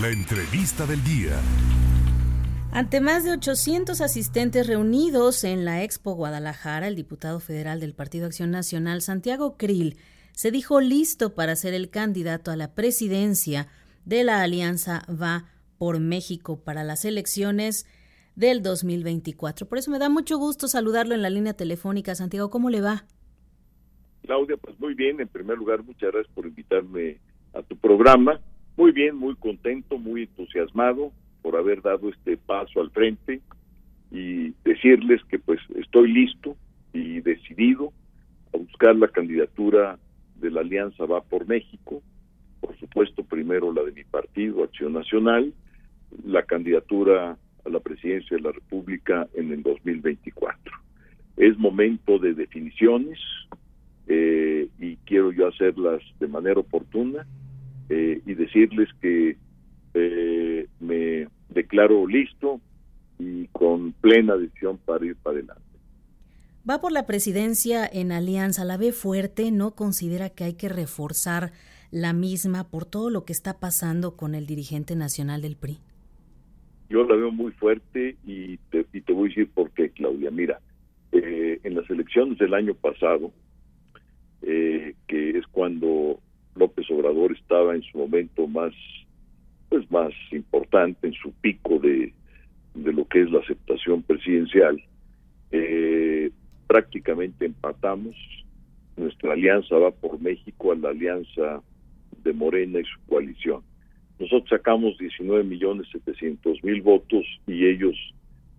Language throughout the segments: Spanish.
La entrevista del día. Ante más de 800 asistentes reunidos en la Expo Guadalajara, el diputado federal del Partido Acción Nacional, Santiago Krill, se dijo listo para ser el candidato a la presidencia de la Alianza Va por México para las elecciones del 2024. Por eso me da mucho gusto saludarlo en la línea telefónica. Santiago, ¿cómo le va? Claudia, pues muy bien. En primer lugar, muchas gracias por invitarme a tu programa. Muy bien, muy contento, muy entusiasmado por haber dado este paso al frente y decirles que pues estoy listo y decidido a buscar la candidatura de la Alianza Va por México, por supuesto primero la de mi partido, Acción Nacional, la candidatura a la presidencia de la República en el 2024. Es momento de definiciones eh, y quiero yo hacerlas de manera oportuna y decirles que eh, me declaro listo y con plena decisión para ir para adelante. Va por la presidencia en alianza, la ve fuerte, ¿no considera que hay que reforzar la misma por todo lo que está pasando con el dirigente nacional del PRI? Yo la veo muy fuerte y te, voy a decir por qué, Claudia. Mira, eh, en las elecciones del año pasado, eh, que es cuando López Obrador estaba en su momento más, pues más importante, en su pico de, de lo que es la aceptación presidencial, eh, prácticamente empatamos. Nuestra alianza va por México a la alianza de Morena y su coalición. Nosotros sacamos 19 millones 700 mil votos y ellos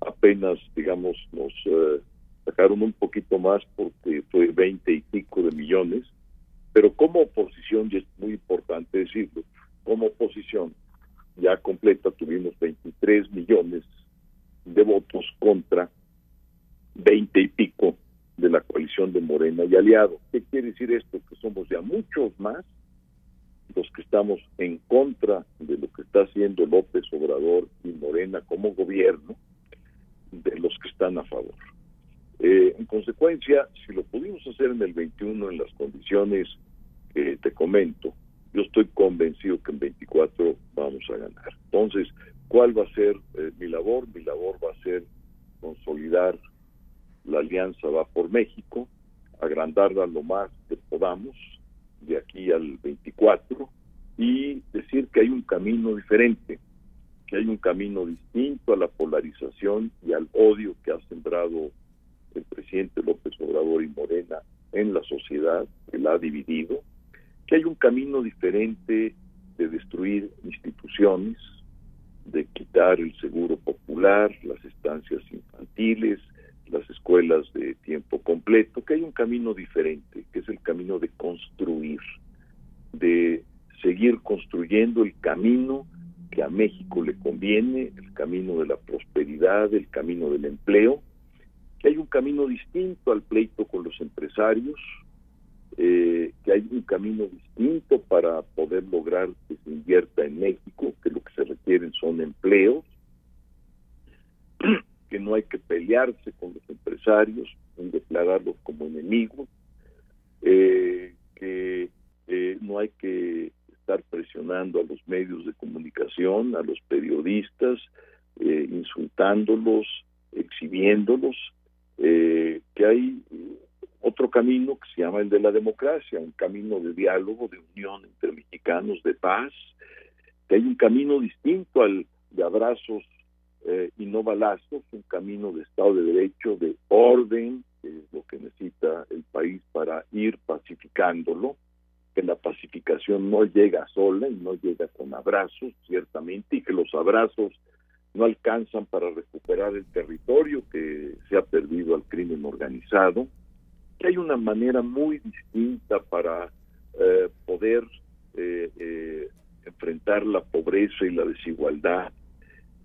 apenas, digamos, nos eh, sacaron un poquito más porque fue 20 y pico de millones. Pero como oposición, y es muy importante decirlo, como oposición ya completa tuvimos 23 millones de votos contra 20 y pico de la coalición de Morena y aliado. ¿Qué quiere decir esto? Que somos ya muchos más los que estamos en contra de lo que está haciendo López Obrador y Morena como gobierno, de los que están a favor. Eh, en consecuencia, si lo pudimos hacer en el 21 en las condiciones que te comento, yo estoy convencido que en 24 vamos a ganar. Entonces, ¿cuál va a ser eh, mi labor? Mi labor va a ser consolidar la alianza va por México, agrandarla lo más que podamos de aquí al 24 y decir que hay un camino diferente, que hay un camino distinto a la polarización y al odio que ha sembrado el presidente López Obrador y Morena en la sociedad, que la ha dividido, que hay un camino diferente de destruir instituciones, de quitar el seguro popular, las estancias infantiles, las escuelas de tiempo completo, que hay un camino diferente, que es el camino de construir, de seguir construyendo el camino que a México le conviene, el camino de la prosperidad, el camino del empleo, que hay un camino distinto al pleito con los empresarios, eh, que hay un camino distinto para poder lograr que se invierta en México, que lo que se requieren son empleos, que no hay que pelearse con los empresarios, ni declararlos como enemigos, eh, que eh, no hay que estar presionando a los medios de comunicación, a los periodistas, eh, insultándolos, exhibiéndolos, que hay camino que se llama el de la democracia, un camino de diálogo, de unión entre mexicanos, de paz, que hay un camino distinto al de abrazos eh, y no balazos, un camino de Estado de Derecho, de orden, que es lo que necesita el país para ir pacificándolo, que la pacificación no llega sola y no llega con abrazos, ciertamente, y que los abrazos no alcanzan para recuperar el territorio que se ha perdido al crimen organizado, que hay una manera muy distinta para eh, poder eh, enfrentar la pobreza y la desigualdad,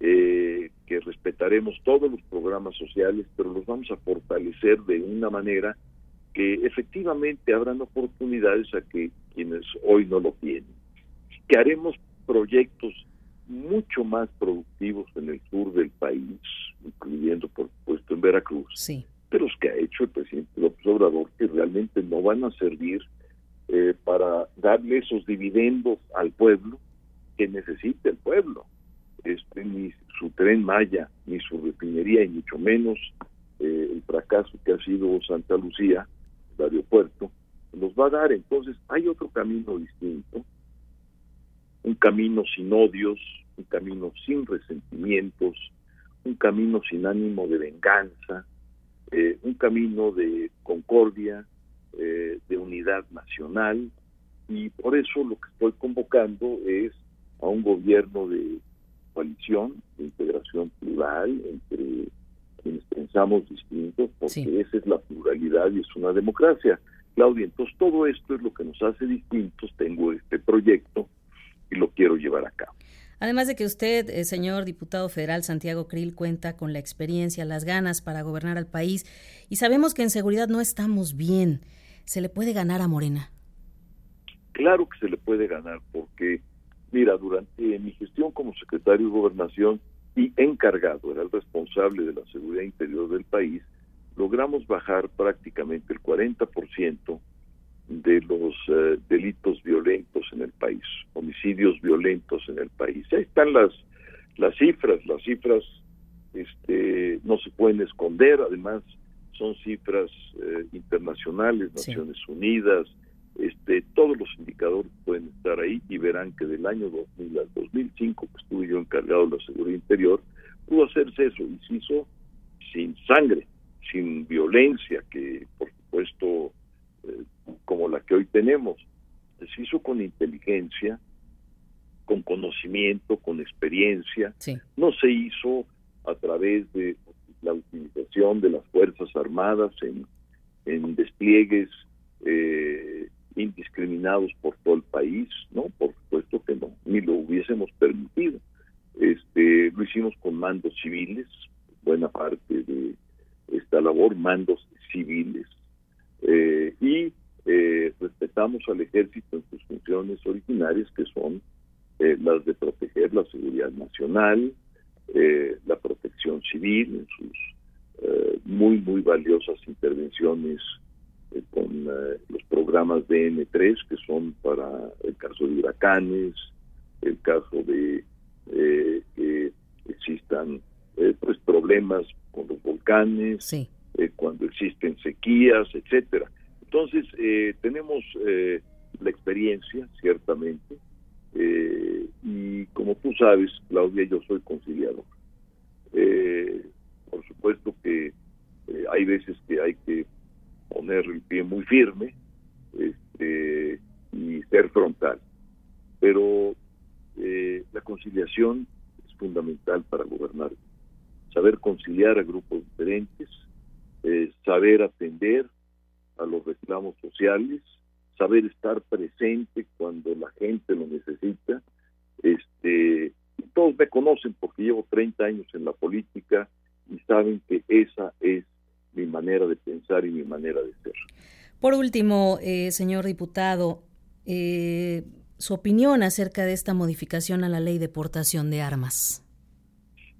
eh, que respetaremos todos los programas sociales, pero los vamos a fortalecer de una manera que efectivamente habrán oportunidades a que quienes hoy no lo tienen. Que haremos proyectos mucho más productivos en el sur del país, incluyendo por supuesto en Veracruz, sí. Pero los que ha hecho el presidente López Obrador que realmente no van a servir eh, para darle esos dividendos al pueblo, que necesita el pueblo. Este, ni su tren Maya, ni su refinería, y mucho menos eh, el fracaso que ha sido Santa Lucía, el aeropuerto, nos va a dar. Entonces, hay otro camino distinto, un camino sin odios, un camino sin resentimientos, un camino sin ánimo de venganza, eh, un camino de concordia, eh, de unidad nacional, y por eso lo que estoy convocando es a un gobierno de coalición, de integración plural entre quienes pensamos distintos, porque esa es la pluralidad y es una democracia. Claudia, entonces todo esto es lo que nos hace distintos. Tengo este proyecto y lo quiero llevar a cabo. Además de que usted, eh, señor diputado federal Santiago Krill, cuenta con la experiencia, las ganas para gobernar al país y sabemos que en seguridad no estamos bien. ¿Se le puede ganar a Morena? Claro que se le puede ganar porque, mira, durante mi gestión como secretario de gobernación y encargado, era el responsable de la seguridad interior del país, logramos bajar prácticamente el 40% de los eh, delitos violentos en el país, homicidios violentos en el país. Ahí están las las cifras, las cifras este, no se pueden esconder, además son cifras eh, internacionales, Naciones Unidas, este, todos los indicadores pueden estar ahí y verán que del año 2000 al 2005, que estuve yo encargado de la seguridad interior, pudo hacerse eso y se hizo sin sangre, sin violencia, que por supuesto eh, como la que hoy tenemos. Se hizo con inteligencia, con conocimiento, con experiencia. No se hizo a través de la utilización de las Fuerzas Armadas en, en despliegues eh, indiscriminados por todo el país, ¿no? Por supuesto que no, ni lo hubiésemos permitido. Este, lo hicimos con mandos civiles, buena parte de esta labor, mandos civiles, eh, y eh, respetamos al ejército en sus funciones originarias, que son eh, las de proteger la seguridad nacional, la protección civil en sus muy, muy valiosas intervenciones con los programas DN3, que son para el caso de huracanes, el caso de que existan pues problemas con los volcanes, cuando existen sequías, etcétera. Entonces, eh, tenemos eh, la experiencia, ciertamente, eh, y como tú sabes, Claudia, yo soy conciliador. por supuesto que hay veces que hay que poner el pie muy firme este, y ser frontal, pero la conciliación es fundamental para gobernar. Saber conciliar a grupos diferentes, saber atender a los reclamos sociales, saber estar presente cuando la gente lo necesita. Este, todos me conocen porque llevo 30 años en la política y saben que esa es mi manera de pensar y mi manera de ser. Por último, eh, señor diputado, eh, su opinión acerca de esta modificación a la ley de portación de armas.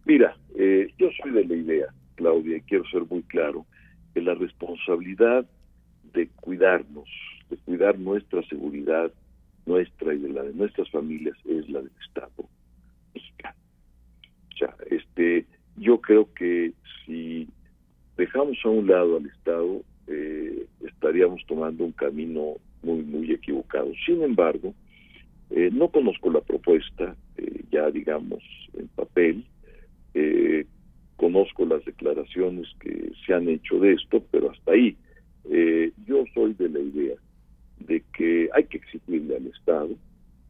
Mira, eh, yo soy de la idea, Claudia, y quiero ser muy claro, que la responsabilidad de cuidarnos, cuidar nuestra seguridad, nuestra y de la de nuestras familias, es la del Estado mexicano. Este, yo creo que si dejamos a un lado al Estado, eh, estaríamos tomando un camino muy, muy equivocado. Sin embargo, eh, no conozco la propuesta, eh, ya digamos, en papel. conozco las declaraciones que se han hecho de esto, pero hasta ahí. Eh, yo soy de la idea de que hay que exigirle al Estado,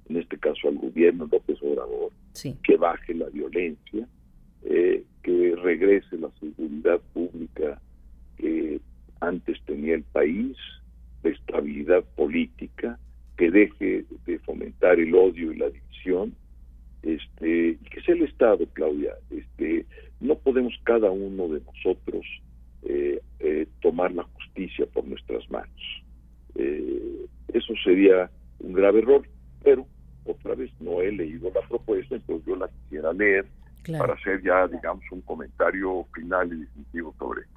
en este caso al gobierno López Obrador, que baje la violencia, eh, que regrese la seguridad pública que antes tenía el país, la estabilidad política, que deje de fomentar el odio y la división, este, que sea el Estado, Claudia, este, no podemos cada uno de nosotros eh, eh, tomar la justicia por nuestras manos. Eh, eso sería un grave error, pero otra vez no he leído la propuesta, entonces yo la quisiera leer para hacer ya, digamos, un comentario final y definitivo sobre esto.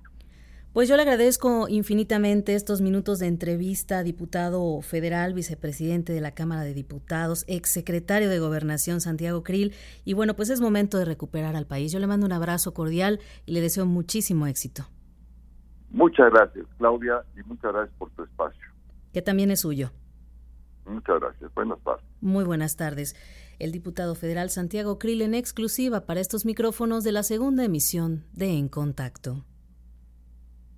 Pues yo le agradezco infinitamente estos minutos de entrevista, diputado federal, vicepresidente de la Cámara de Diputados, exsecretario de Gobernación Santiago Krill. Y bueno, pues es momento de recuperar al país. Yo le mando un abrazo cordial y le deseo muchísimo éxito. Muchas gracias, Claudia, y muchas gracias por tu espacio. Que también es suyo. Muchas gracias. Buenas tardes. Muy buenas tardes. El diputado federal Santiago Krill en exclusiva para estos micrófonos de la segunda emisión de En Contacto.